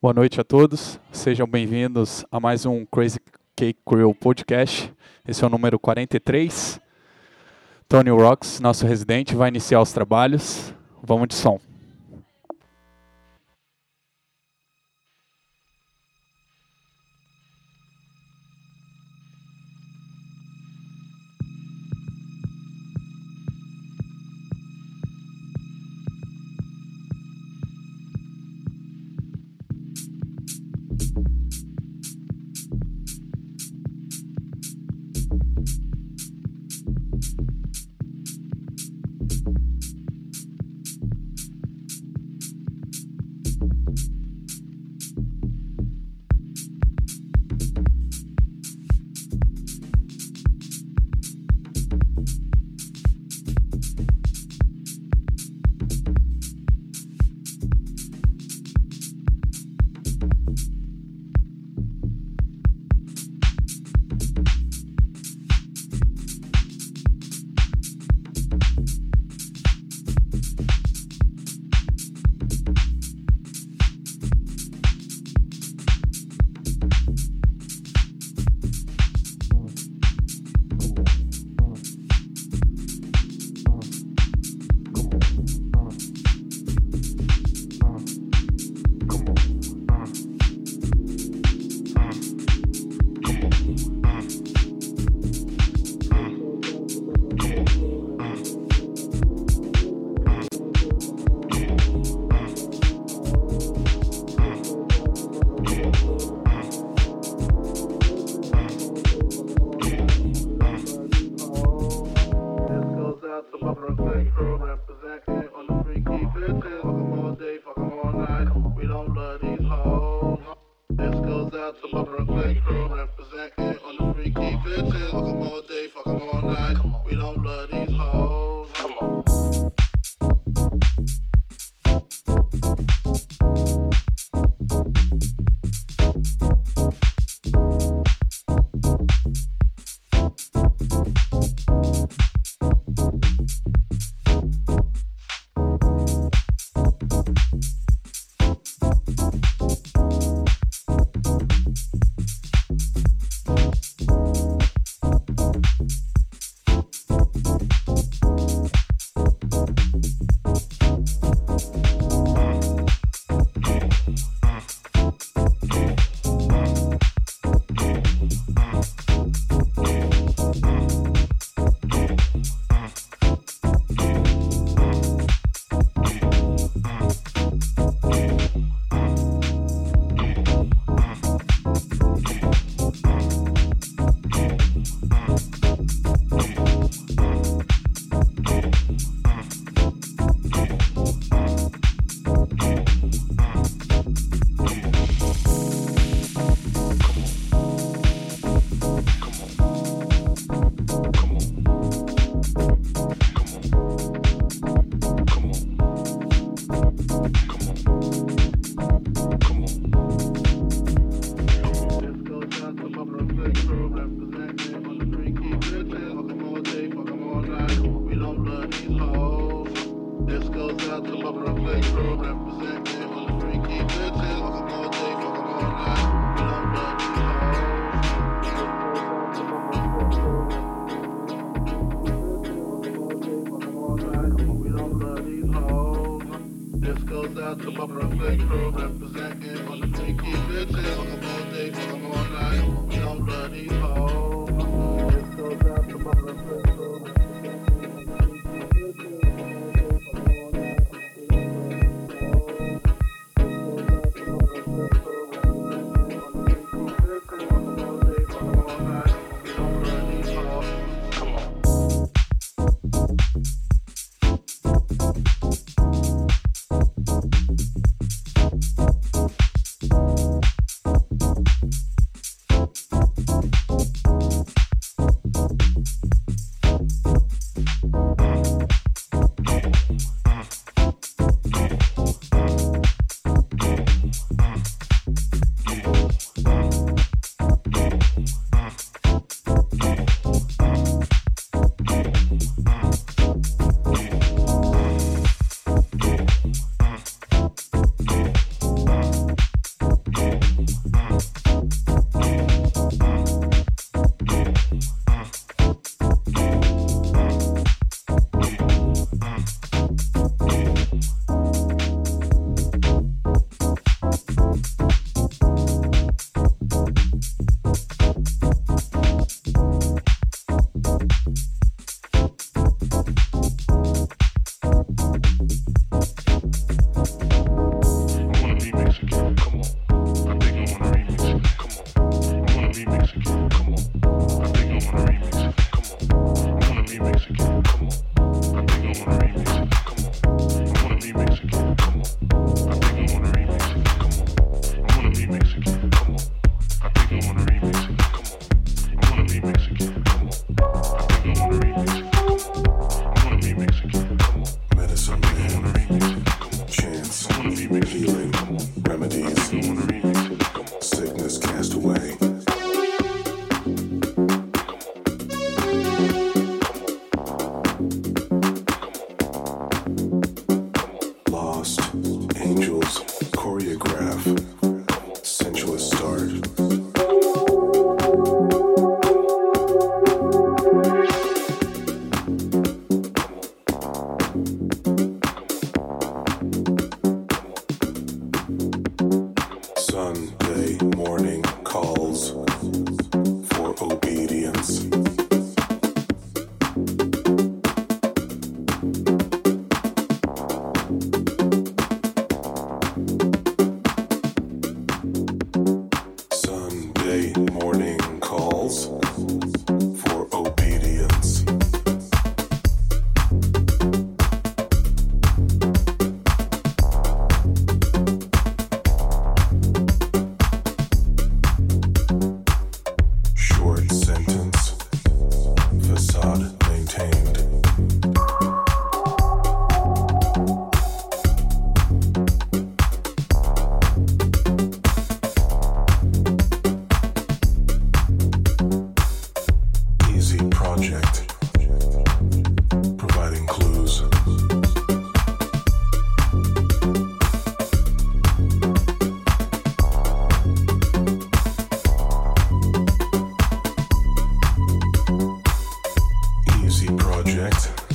Boa noite a todos, sejam bem-vindos a mais um Crazy Cake Crew Podcast. Esse é o número 43. Tony Rocks, nosso residente, vai iniciar os trabalhos. Vamos de som. the bummer and play program. object.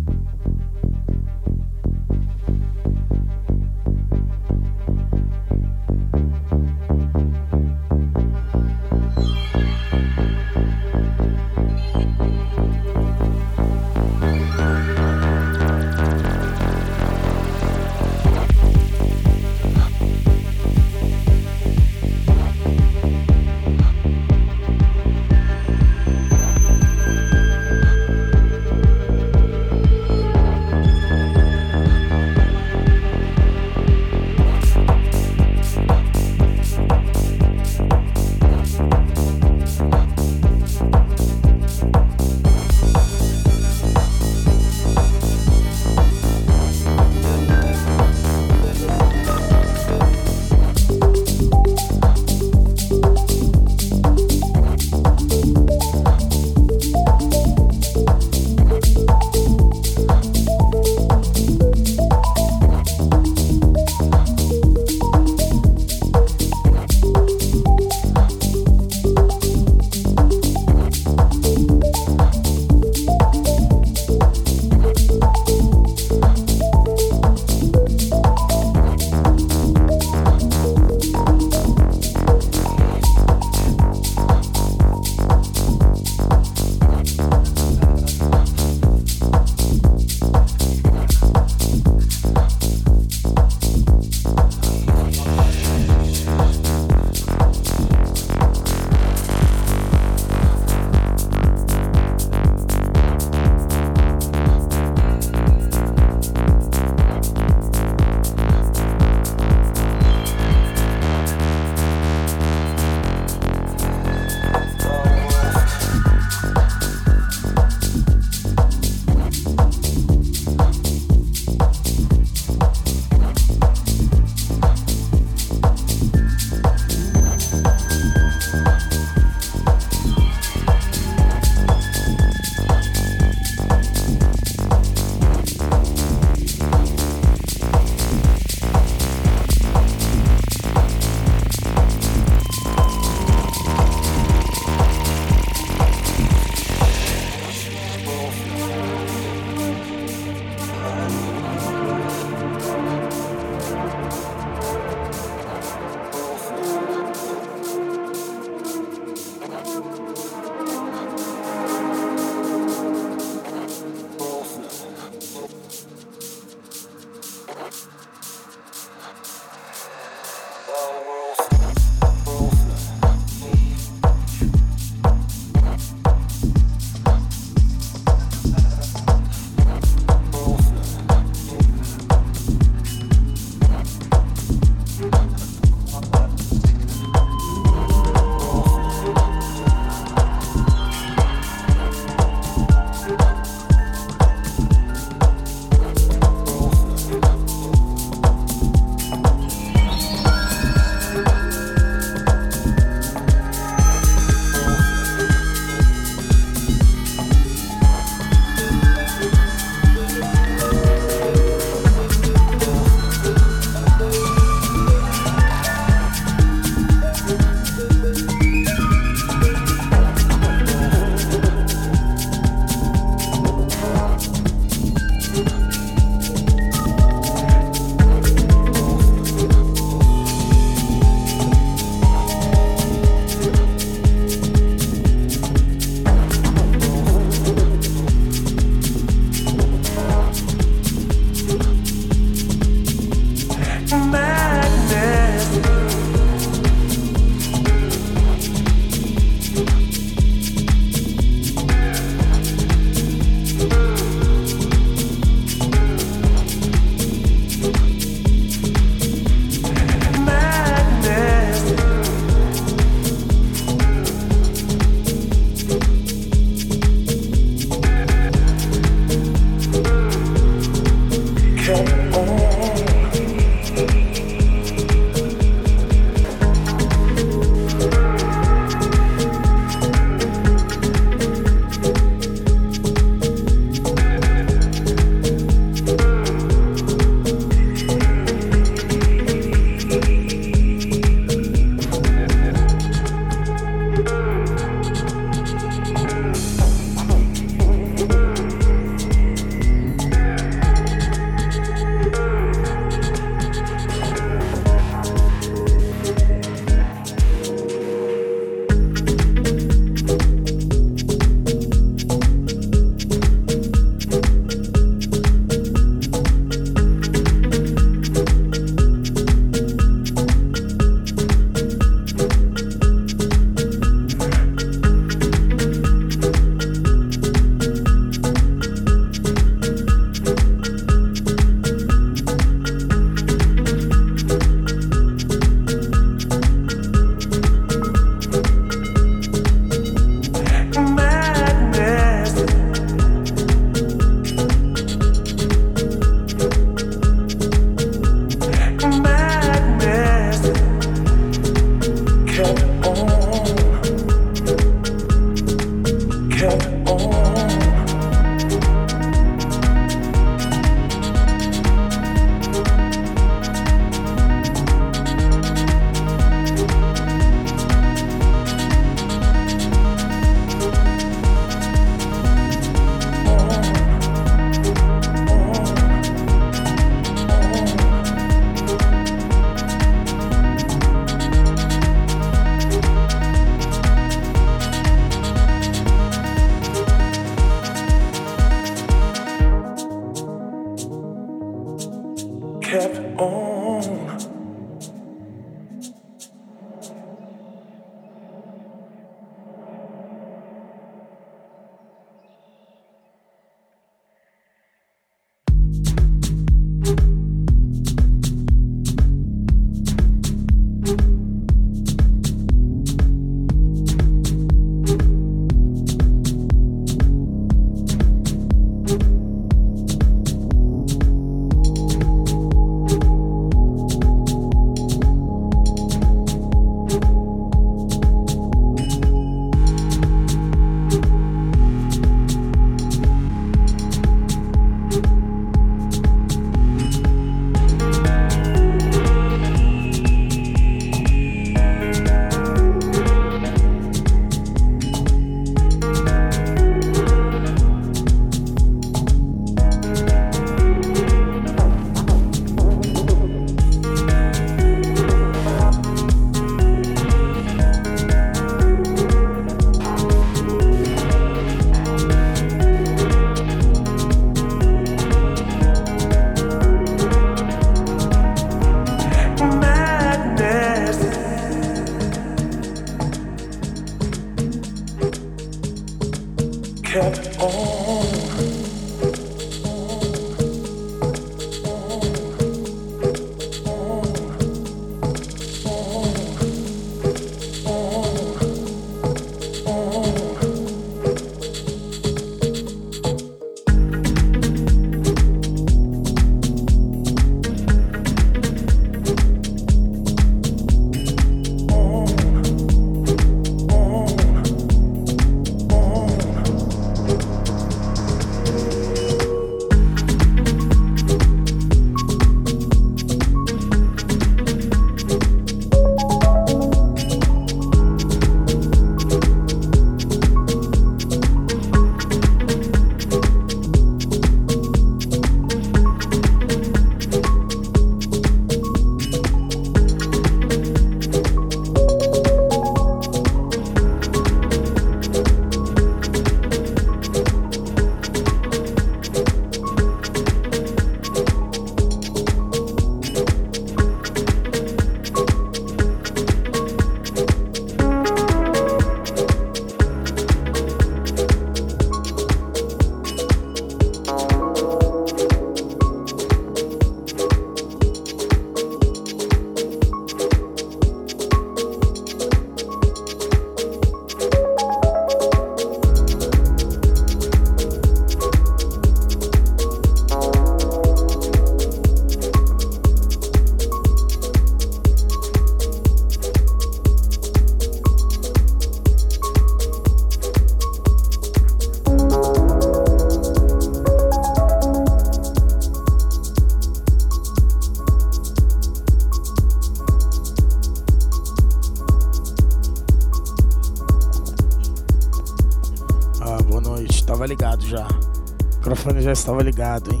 Estava ligado, hein?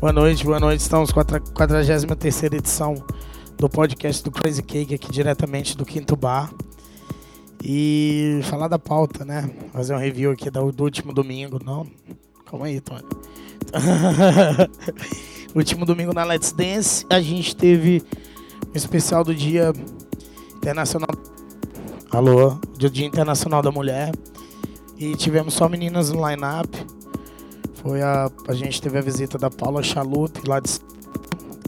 Boa noite, boa noite. Estamos com a 43 edição do podcast do Crazy Cake, aqui diretamente do Quinto Bar. E falar da pauta, né? Fazer um review aqui do, do último domingo. Não, calma aí, Tony. último domingo na Let's Dance, a gente teve um especial do Dia Internacional. Alô, Dia Internacional da Mulher. E tivemos só meninas no line-up. Foi a, a gente teve a visita da Paula Chalup, lá de,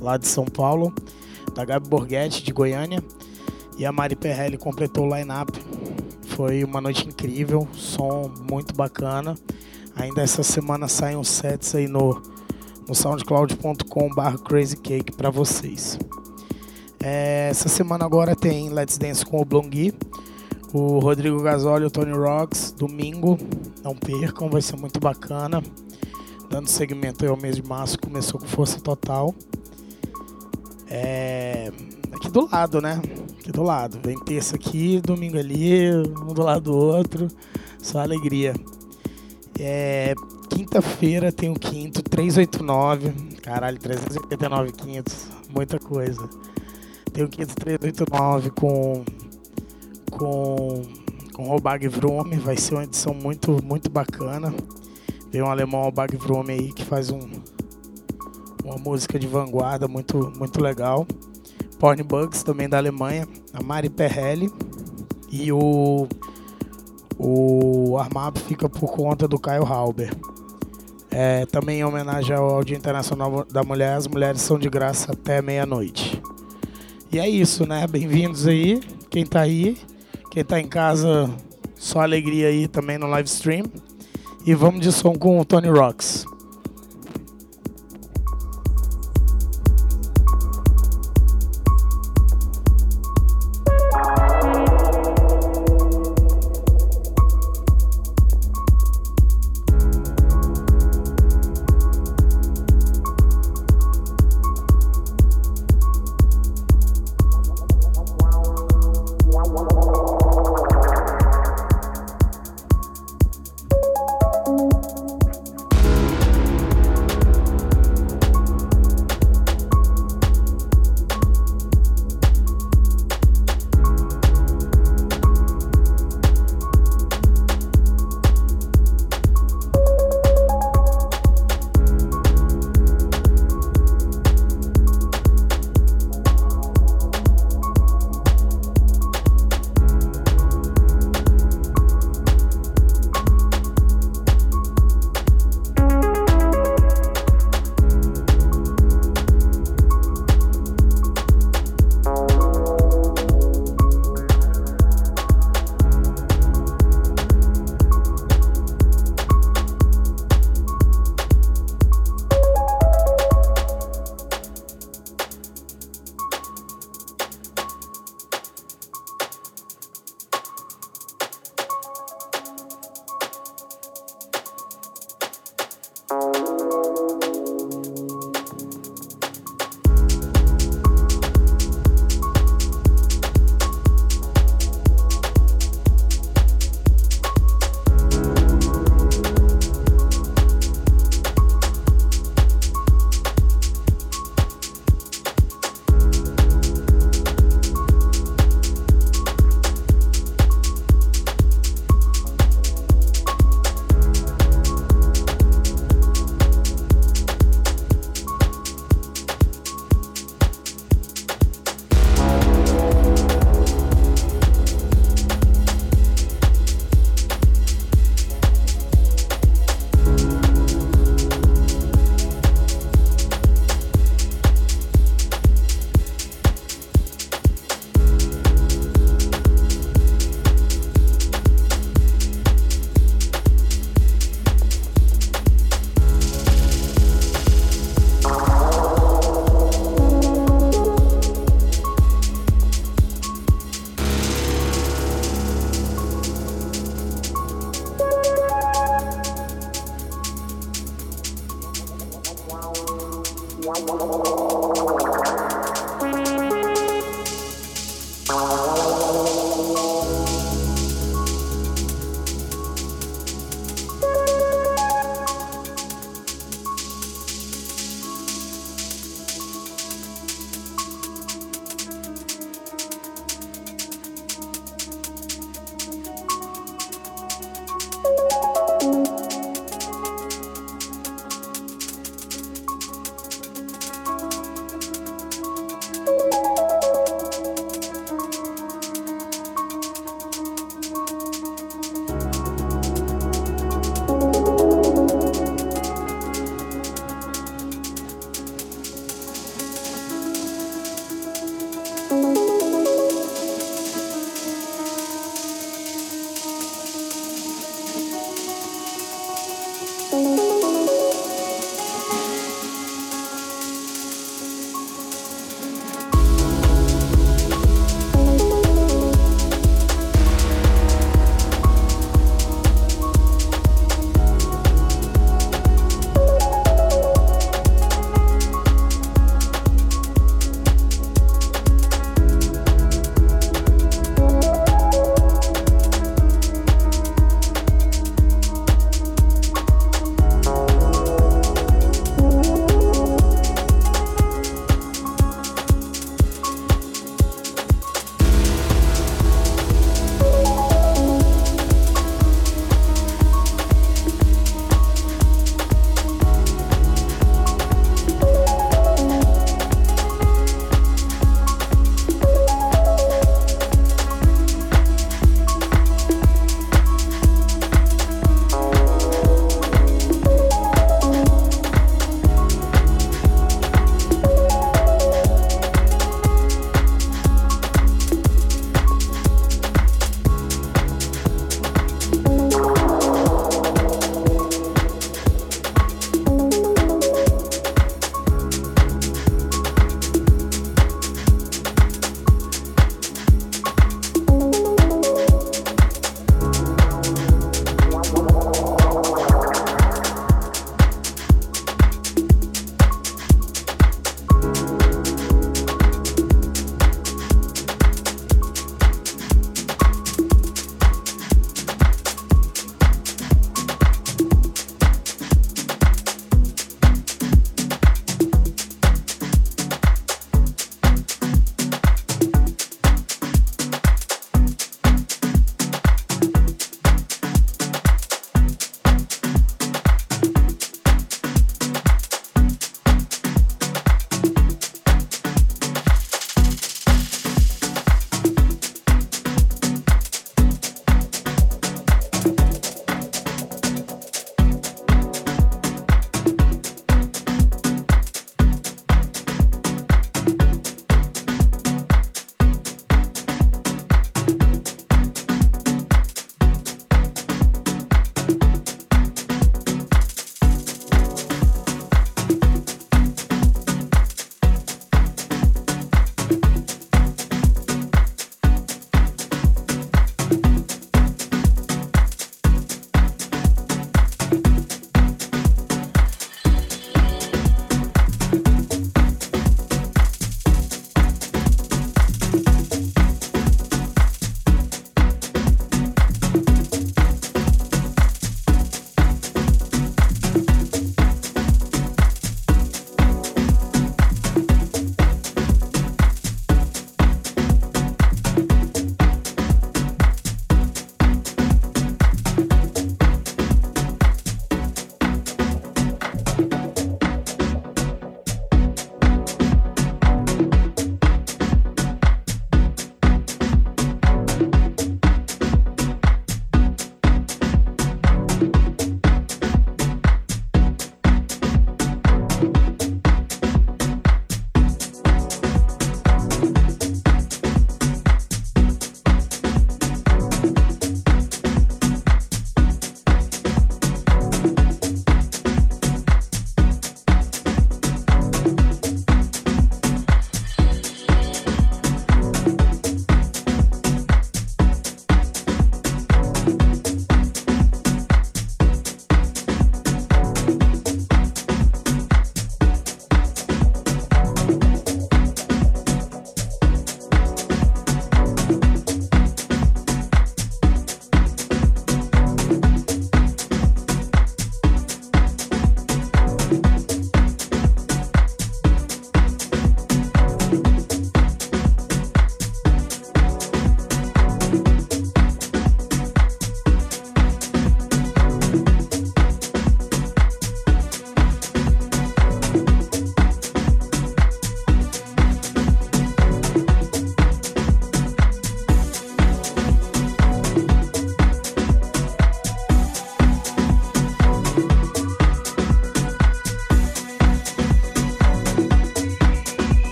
lá de São Paulo, da Gabi Borghetti, de Goiânia, e a Mari Perrelli completou o line-up. Foi uma noite incrível, som muito bacana. Ainda essa semana saem os sets aí no, no soundcloud.com.br crazycake para vocês. É, essa semana agora tem Let's Dance com o Blongui, o Rodrigo Gasoli e o Tony Rocks, domingo. Não percam, vai ser muito bacana dando segmento ao mês de março, começou com força total. É, aqui do lado, né? Aqui do lado. Vem terça aqui, domingo ali, um do lado do outro. Só alegria. É, Quinta-feira tem o quinto, 389. Caralho, 389 quintos. Muita coisa. Tem o quinto 389 com. Com. Com o Bag Vrome. Vai ser uma edição muito, muito bacana. Tem um alemão, o Bagvrome aí, que faz um, uma música de vanguarda muito, muito legal. Porn Bugs, também da Alemanha. A Mari Perrelli. E o, o Armado fica por conta do Caio Halber. É, também em homenagem ao Dia Internacional da Mulher, as mulheres são de graça até meia-noite. E é isso, né? Bem-vindos aí. Quem tá aí, quem tá em casa, só alegria aí também no live stream. E vamos de som com o Tony Rocks.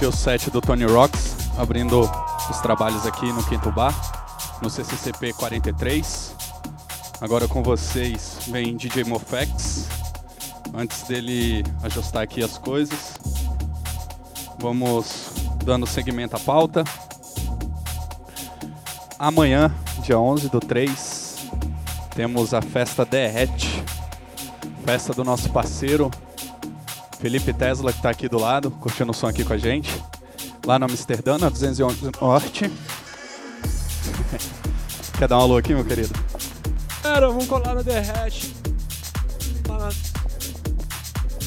Curtir o set do Tony Rocks, abrindo os trabalhos aqui no Quinto Bar, no CCCP 43. Agora com vocês vem DJ Mofex. Antes dele ajustar aqui as coisas, vamos dando segmento à pauta. Amanhã, dia 11 do 3, temos a festa Derrete, festa do nosso parceiro Felipe Tesla, que está aqui do lado, curtindo o som aqui com a gente. Lá no Amsterdã, na 211 Norte. Quer dar um alô aqui, meu querido? Cara, vamos colar no Derrete.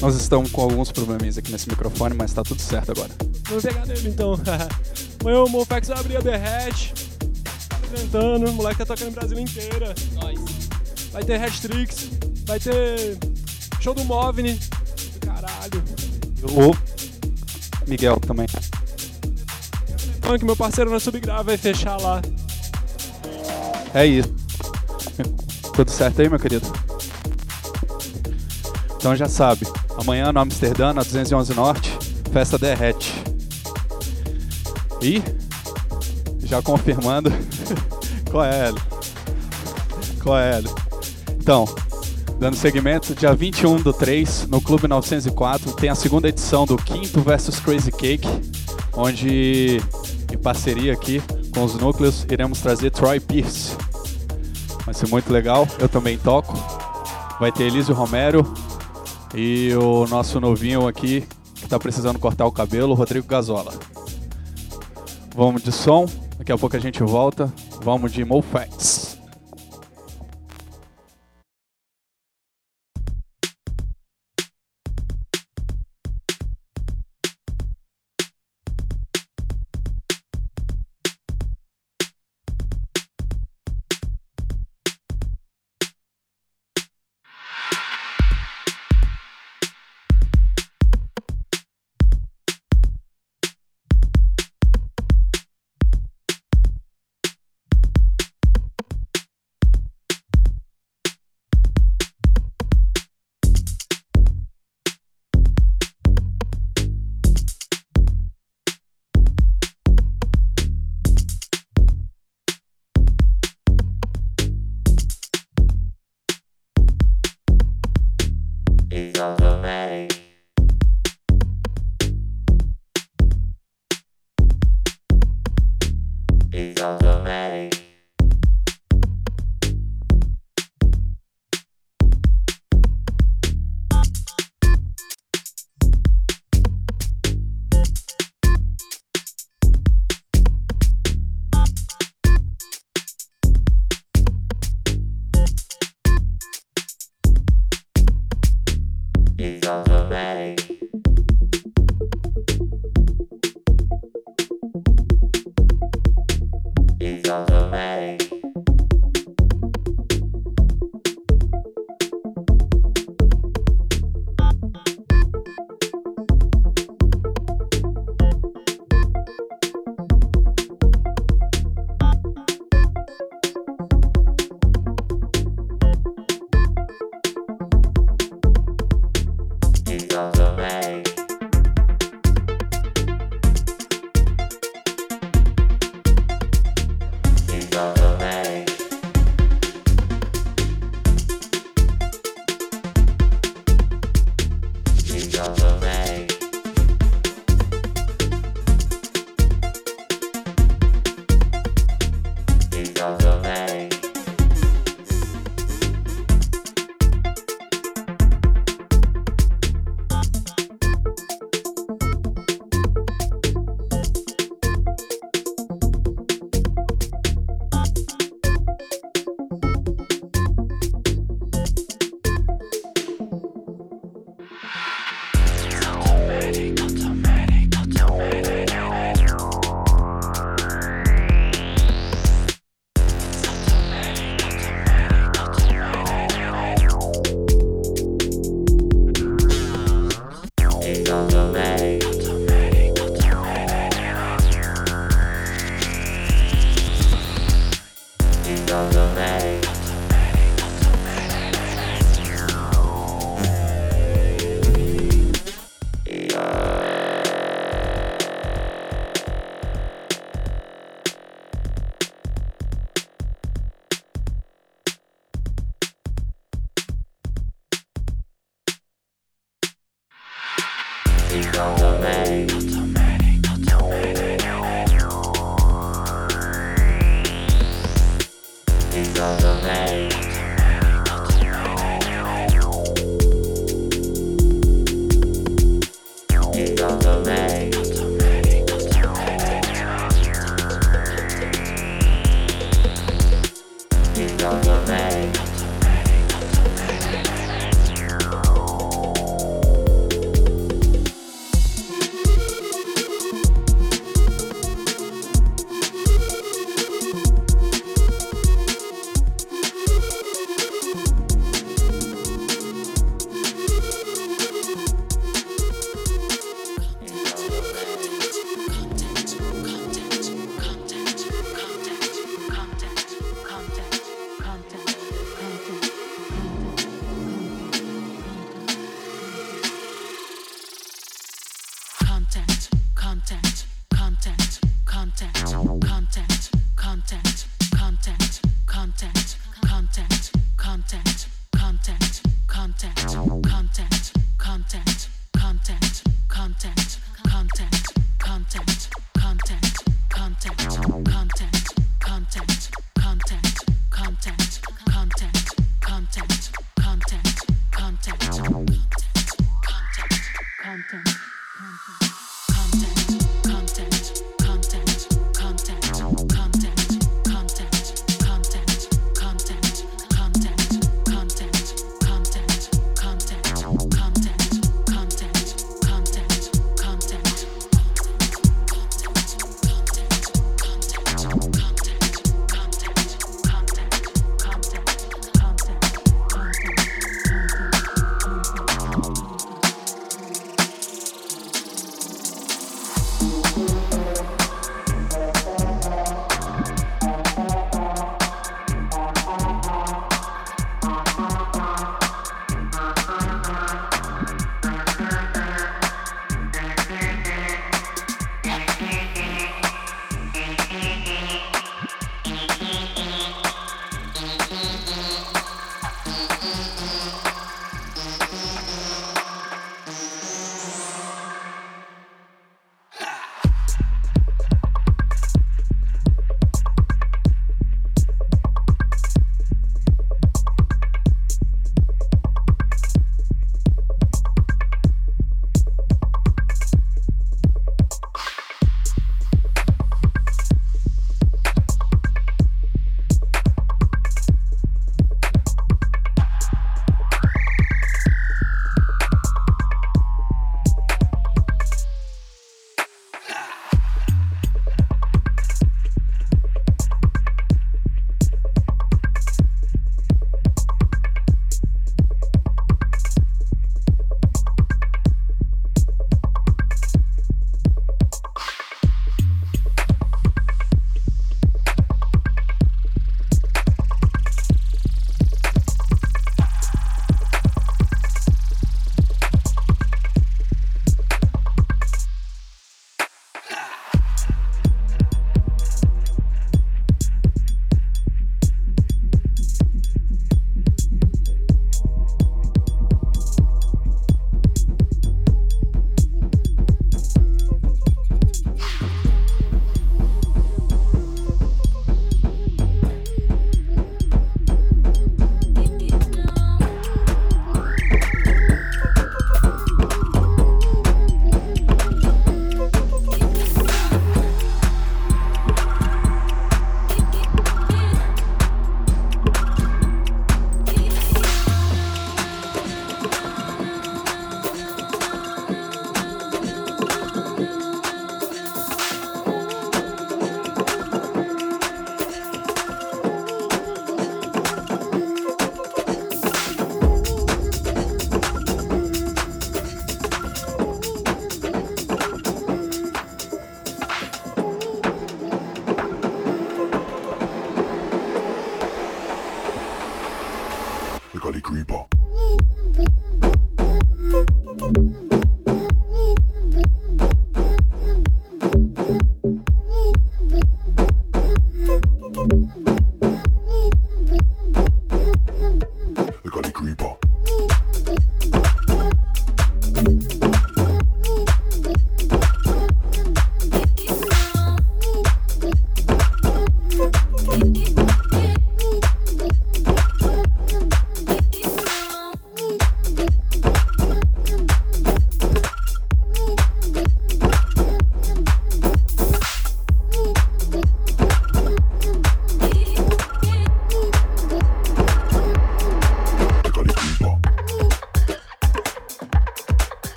Nós estamos com alguns probleminhas aqui nesse microfone, mas está tudo certo agora. Vamos pegar nele então. Amanhã o Mofex vai abrir a Derrete. Apresentando, o moleque tá tocando Brasil inteira. Nós. Vai ter Tricks, vai ter show do Movni. O Miguel também. que meu parceiro na Subgrave vai fechar lá. É isso. Tudo certo aí, meu querido? Então já sabe, amanhã no Amsterdã, na 211 Norte, festa derrete. E, já confirmando, qual é, Hélio? Qual é, Hélio? Então, Dando segmento, dia 21 do 3, no Clube 904, tem a segunda edição do Quinto versus Crazy Cake, onde, em parceria aqui com os núcleos, iremos trazer Troy Pierce. Vai ser muito legal, eu também toco. Vai ter Elísio Romero e o nosso novinho aqui, que está precisando cortar o cabelo, Rodrigo Gazola. Vamos de som, daqui a pouco a gente volta. Vamos de Mofacts.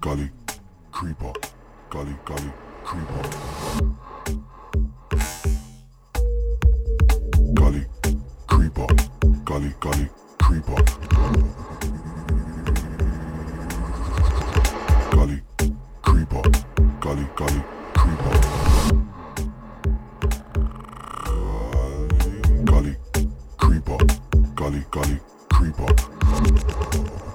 Gully, creeper, gully, gully, creeper. Gully, creeper, gully, gully, creeper. Gully, creeper, gully, gully, creeper. Gully, creeper, gully, gully, creeper.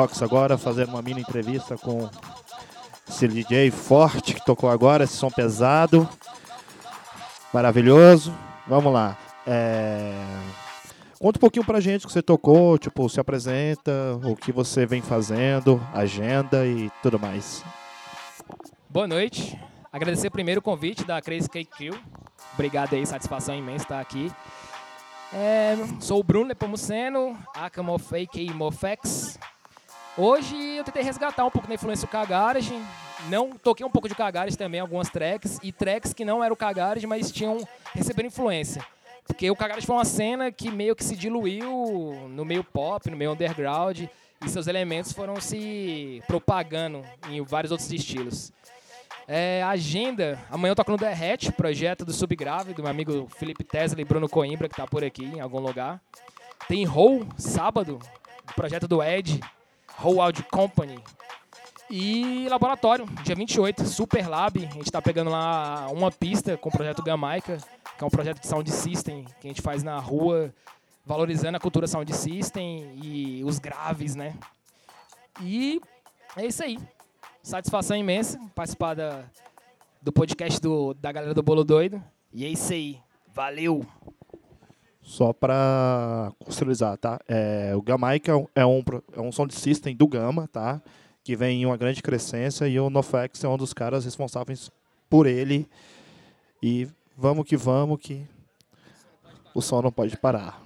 Rocks agora fazendo uma mini entrevista com esse DJ forte que tocou agora, esse som pesado. Maravilhoso. Vamos lá. É... Conta um pouquinho pra gente o que você tocou, tipo, se apresenta, o que você vem fazendo, agenda e tudo mais. Boa noite. Agradecer primeiro o convite da Crazy Cake Crew. Obrigado aí, satisfação imensa estar aqui. É, sou o Bruno Nepomuceno, aka e Mofex. Hoje eu tentei resgatar um pouco da influência do K-Garage. Não toquei um pouco de K-Garage também, algumas tracks, e tracks que não eram K-Garage, mas tinham receberam influência. Porque o K-Garage foi uma cena que meio que se diluiu no meio pop, no meio underground, e seus elementos foram se propagando em vários outros estilos. É, agenda, amanhã eu toco no Derrete, projeto do Subgrave, do meu amigo Felipe Tesla e Bruno Coimbra, que tá por aqui em algum lugar. Tem Roll, sábado, do projeto do Ed, Audio Company. E Laboratório, dia 28, Super Lab. A gente tá pegando lá uma pista com o projeto Gamaica, que é um projeto de sound system que a gente faz na rua, valorizando a cultura sound system e os graves, né? E é isso aí. Satisfação imensa participar da, do podcast do, da galera do Bolo Doido. E é isso aí. Valeu! Só para contextualizar, tá? É, o Gamaica é um, pro- é um sound system do Gama, tá? Que vem em uma grande crescência e o Nofex é um dos caras responsáveis por ele. E vamos que vamos que o som não pode parar.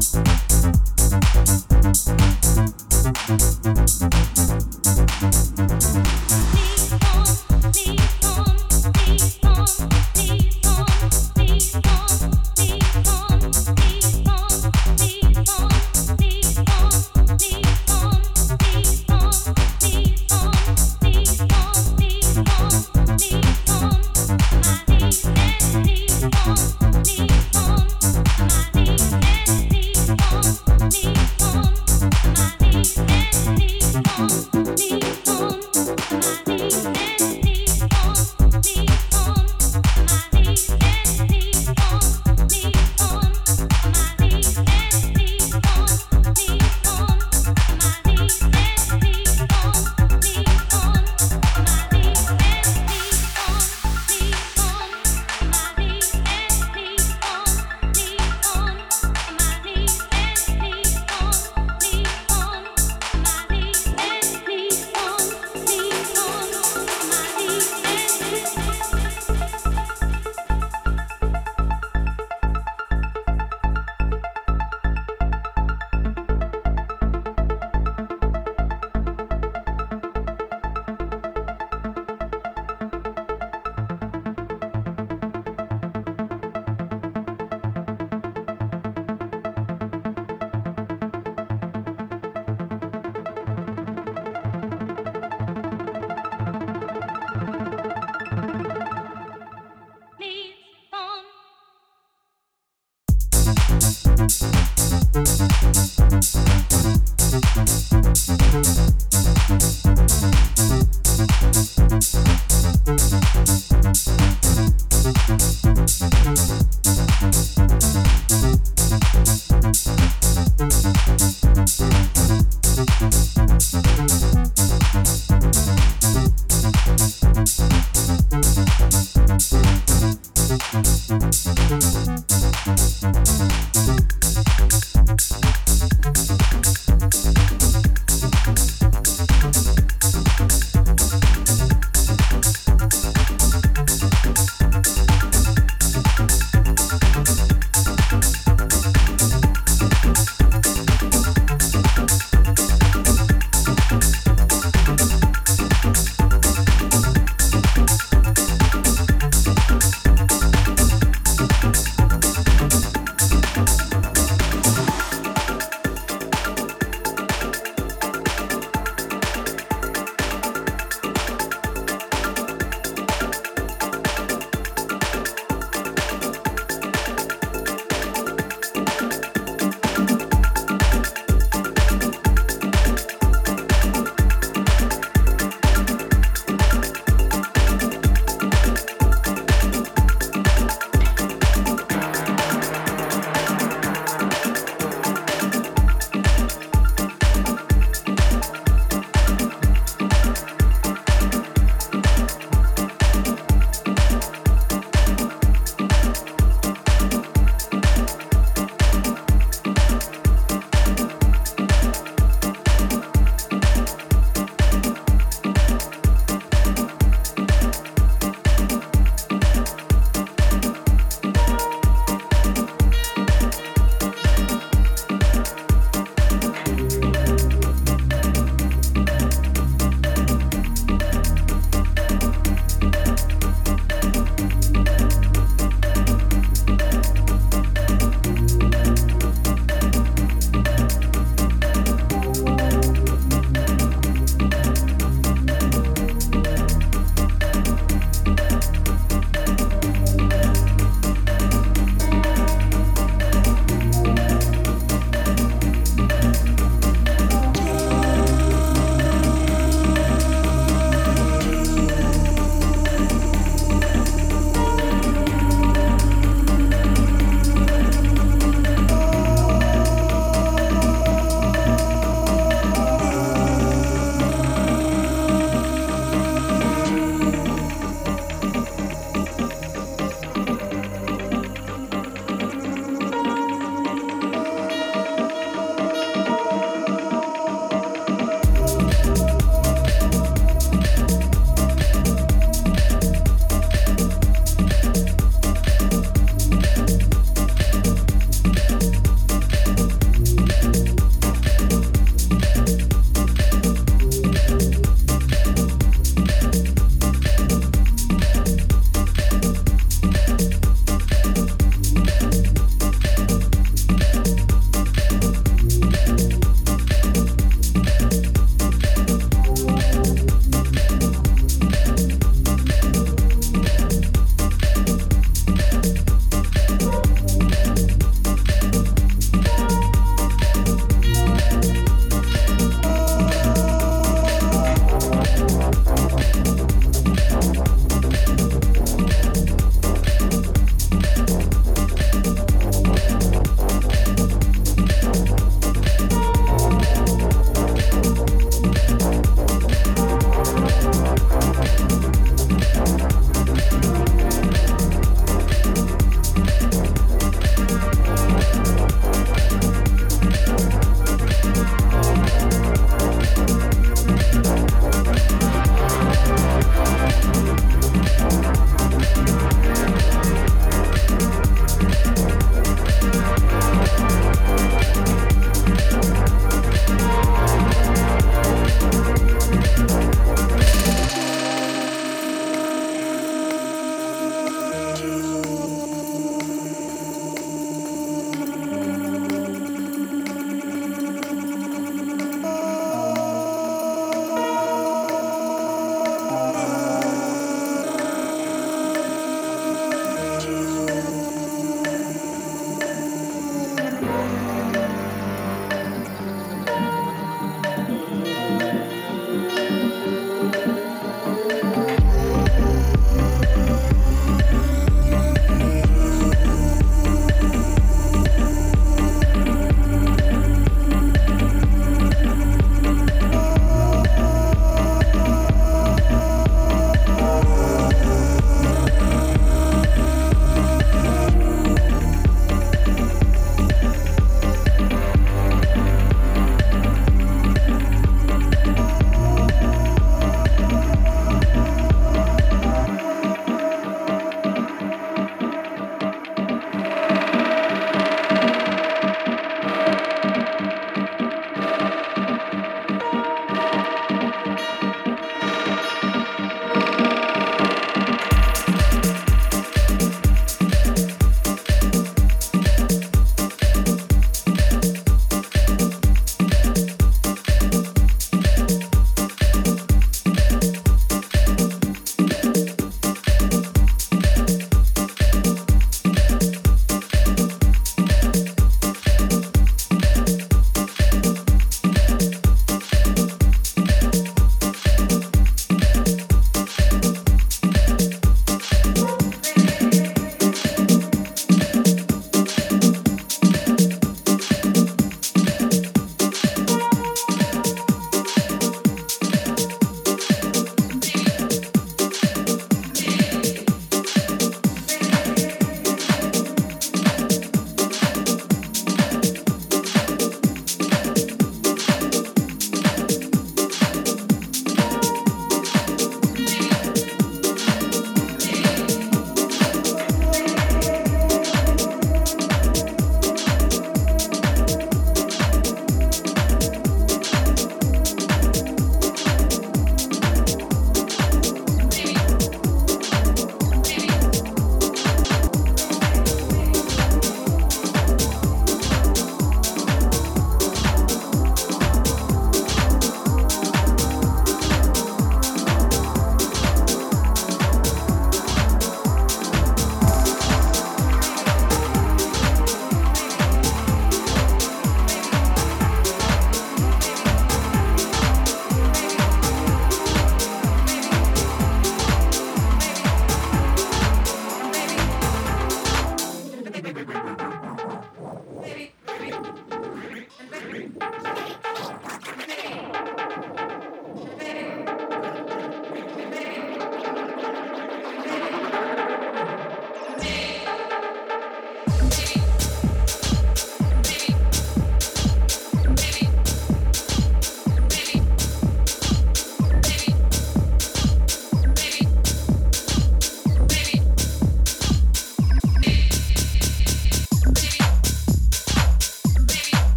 Thank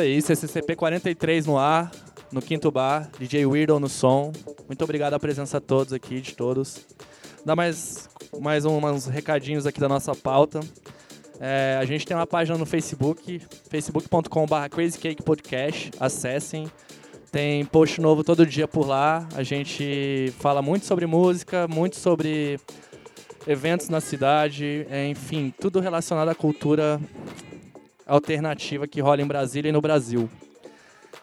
aí, CCCP 43 no ar, no quinto bar, DJ Weirdo no som. Muito obrigado a presença a todos aqui, de todos. Dá mais, mais um- uns recadinhos aqui da nossa pauta. É, a gente tem uma página no Facebook, facebook.com.br crazycakepodcast. Acessem. Tem post novo todo dia por lá. A gente fala muito sobre música, muito sobre eventos na cidade, é, enfim, tudo relacionado à cultura alternativa que rola em Brasília e no Brasil.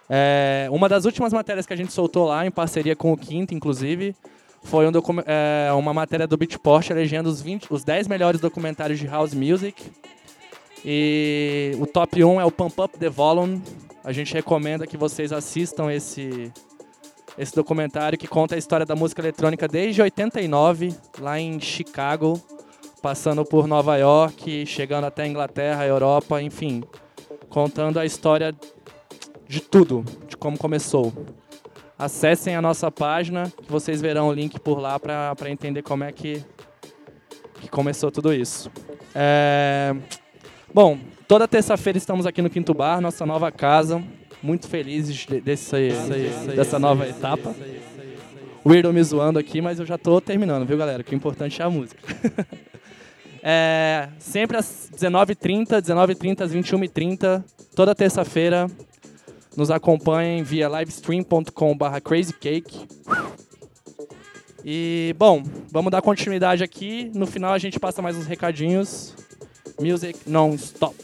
É, uma das últimas matérias que a gente soltou lá, em parceria com o Quinto, inclusive, foi um é, uma matéria do Beatport elegendo os, 20, os 10 melhores documentários de house music. E o top 1 é o Pump Up The Volume. A gente recomenda que vocês assistam esse, esse documentário que conta a história da música eletrônica desde 89, lá em Chicago, passando por Nova York, chegando até a Inglaterra, Europa, enfim, contando a história de tudo, de como começou. Acessem a nossa página, que vocês verão o link por lá para entender como é que, que começou tudo isso. É, Bom, toda terça-feira estamos aqui no Quinto Bar, nossa nova casa. Muito felizes de- desse, dessa nova etapa. O Weirdo me zoando aqui, mas eu já tô terminando, viu, galera? Que o importante é a música. É, sempre às 19h30, 19h30, às 21h30, toda terça-feira. Nos acompanhem via livestream.com.br crazycake. E, bom, vamos dar continuidade aqui. No final a gente passa mais uns recadinhos. Music non-stop.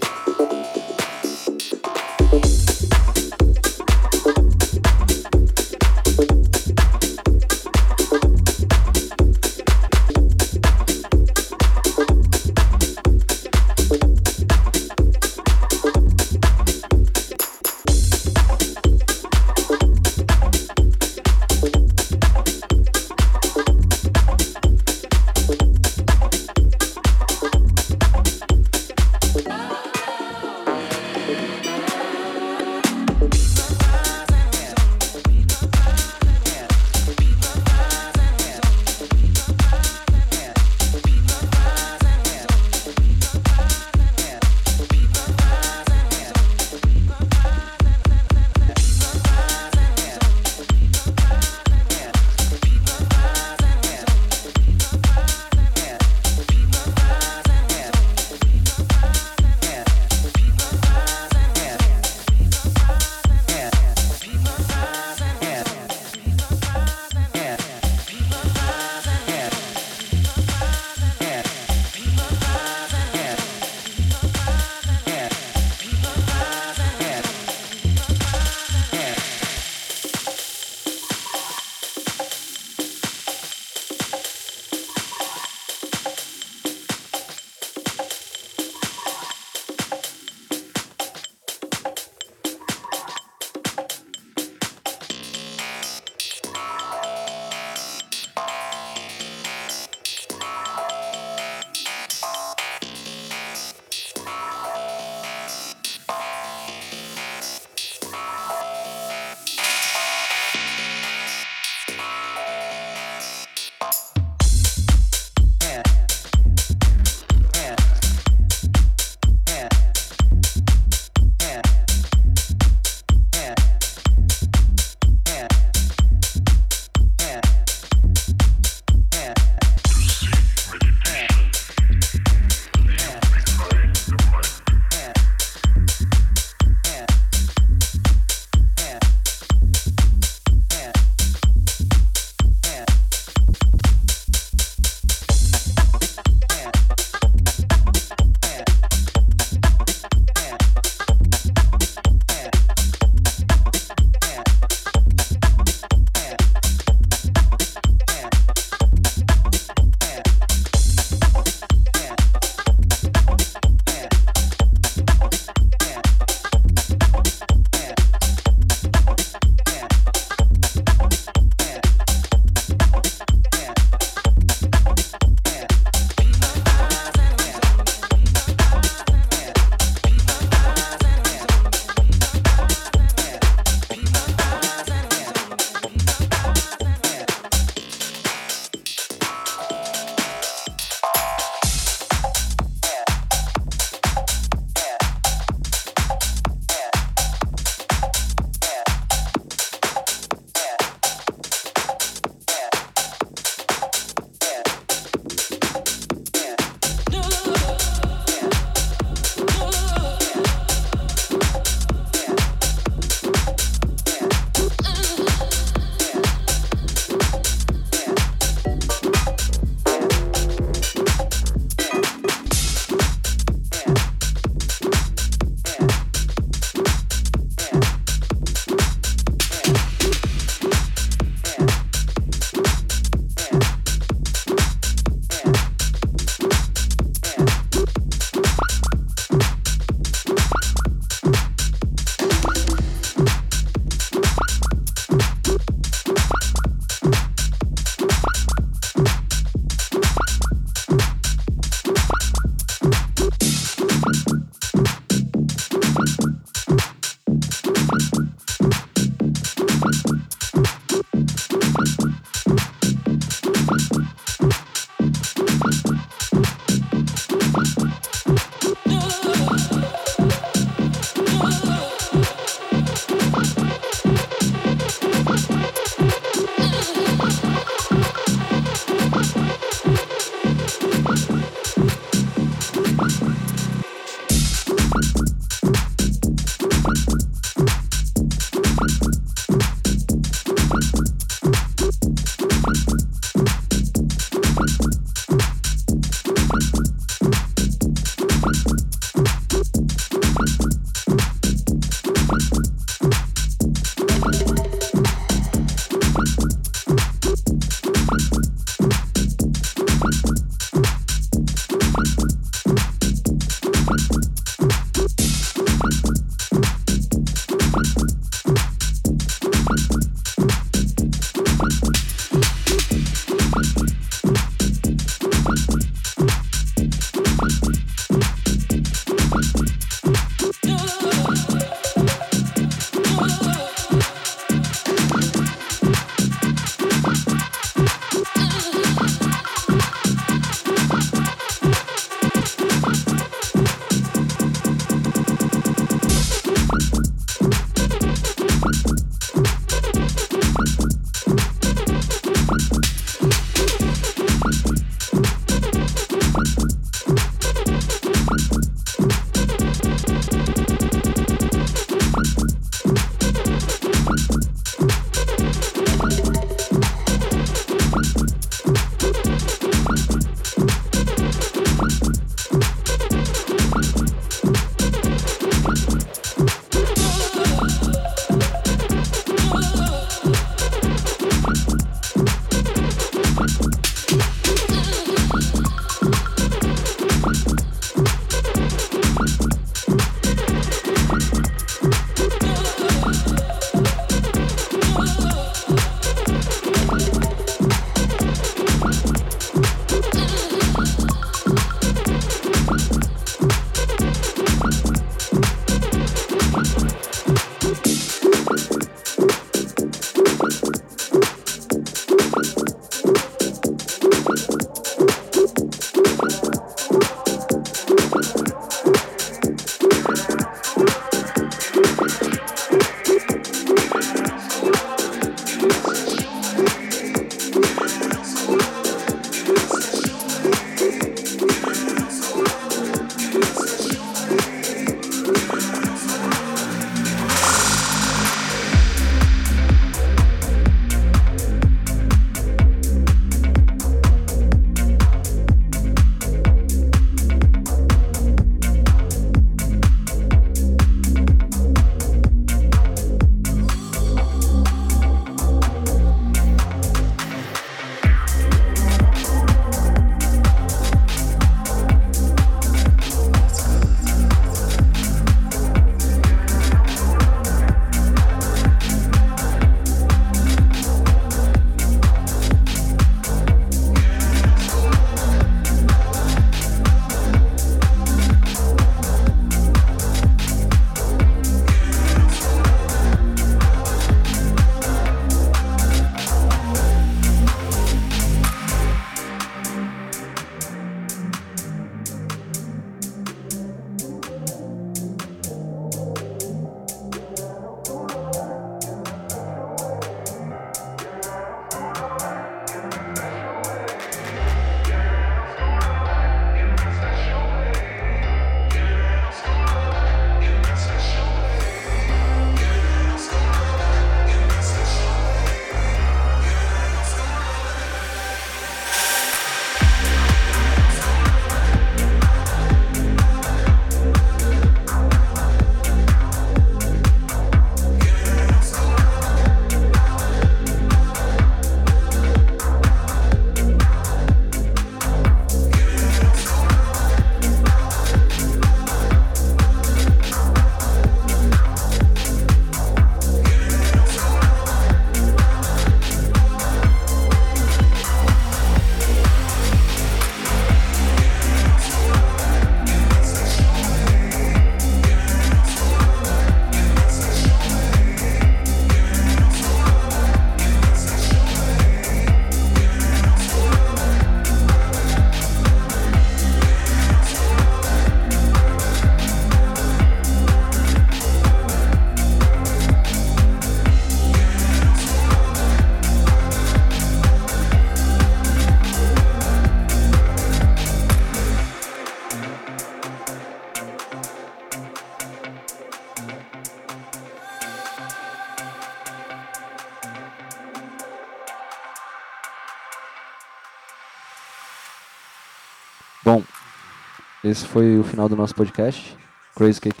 Esse foi o final do nosso podcast. Crazy Cake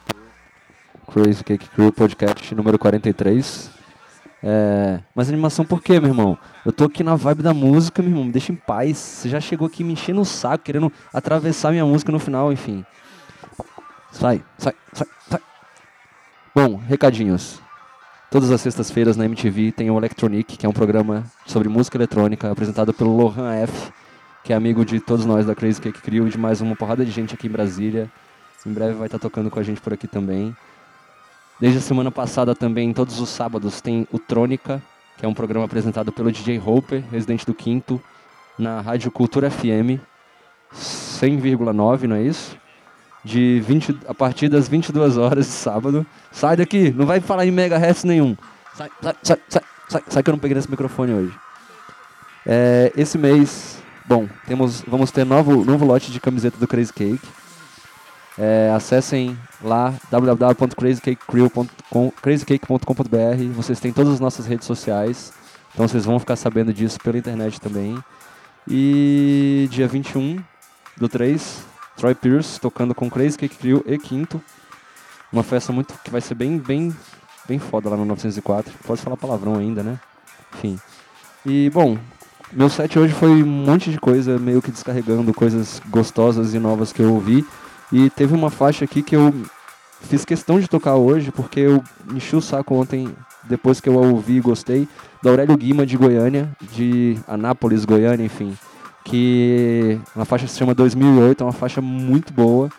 Crazy Cake Crew Podcast número 43. É, mas animação por quê, meu irmão? Eu tô aqui na vibe da música, meu irmão, me deixa em paz. Você já chegou aqui me enchendo o saco, querendo atravessar minha música no final, enfim. Sai, sai, sai, sai. Bom, recadinhos. Todas as sextas-feiras na MTV tem o Electronic, que é um programa sobre música eletrônica apresentado pelo Lohan F, que é amigo de todos nós da Crazy Cake Crew de mais uma porrada de gente aqui em Brasília. Em breve vai estar tocando com a gente por aqui também. Desde a semana passada também, todos os sábados, tem o Trônica, que é um programa apresentado pelo DJ Hopper, residente do Quinto, na Rádio Cultura FM 100,9, não é isso? De 20, a partir das 22 horas de sábado. Sai daqui, não vai falar em megahertz nenhum. Sai, sai, sai, sai, sai, sai que eu não peguei nesse microfone hoje. É, esse mês, bom, temos, vamos ter novo, novo lote de camiseta do Crazy Cake. É, acessem lá www.crazykakecrew.com crazycake.com.br. Vocês têm todas as nossas redes sociais, então vocês vão ficar sabendo disso pela internet também. E dia 21 do 3, Troy Pierce tocando com Crazy Cake Crew e Quinto. Uma festa muito que vai ser bem bem bem foda lá no 904. Pode falar palavrão ainda, né? Enfim. E bom, meu set hoje foi um monte de coisa, meio que descarregando coisas gostosas e novas que eu ouvi. E teve uma faixa aqui que eu fiz questão de tocar hoje, porque eu enchi o saco ontem, depois que eu a ouvi e gostei, da Aurélio Guima de Goiânia, de Anápolis, Goiânia, enfim. Que a faixa se chama 2008, é uma faixa muito boa.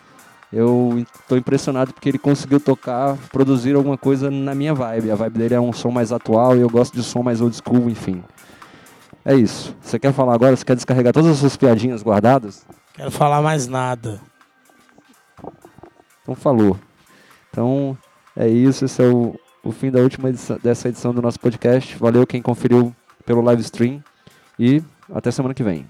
Eu estou impressionado porque ele conseguiu tocar, produzir alguma coisa na minha vibe. A vibe dele é um som mais atual e eu gosto de som mais old school, enfim. É isso. Você quer falar agora? Você quer descarregar todas as suas piadinhas guardadas? Quero falar mais nada. Então falou. Então é isso, esse é o, o fim da última edição, dessa edição do nosso podcast. Valeu quem conferiu pelo live stream e até semana que vem.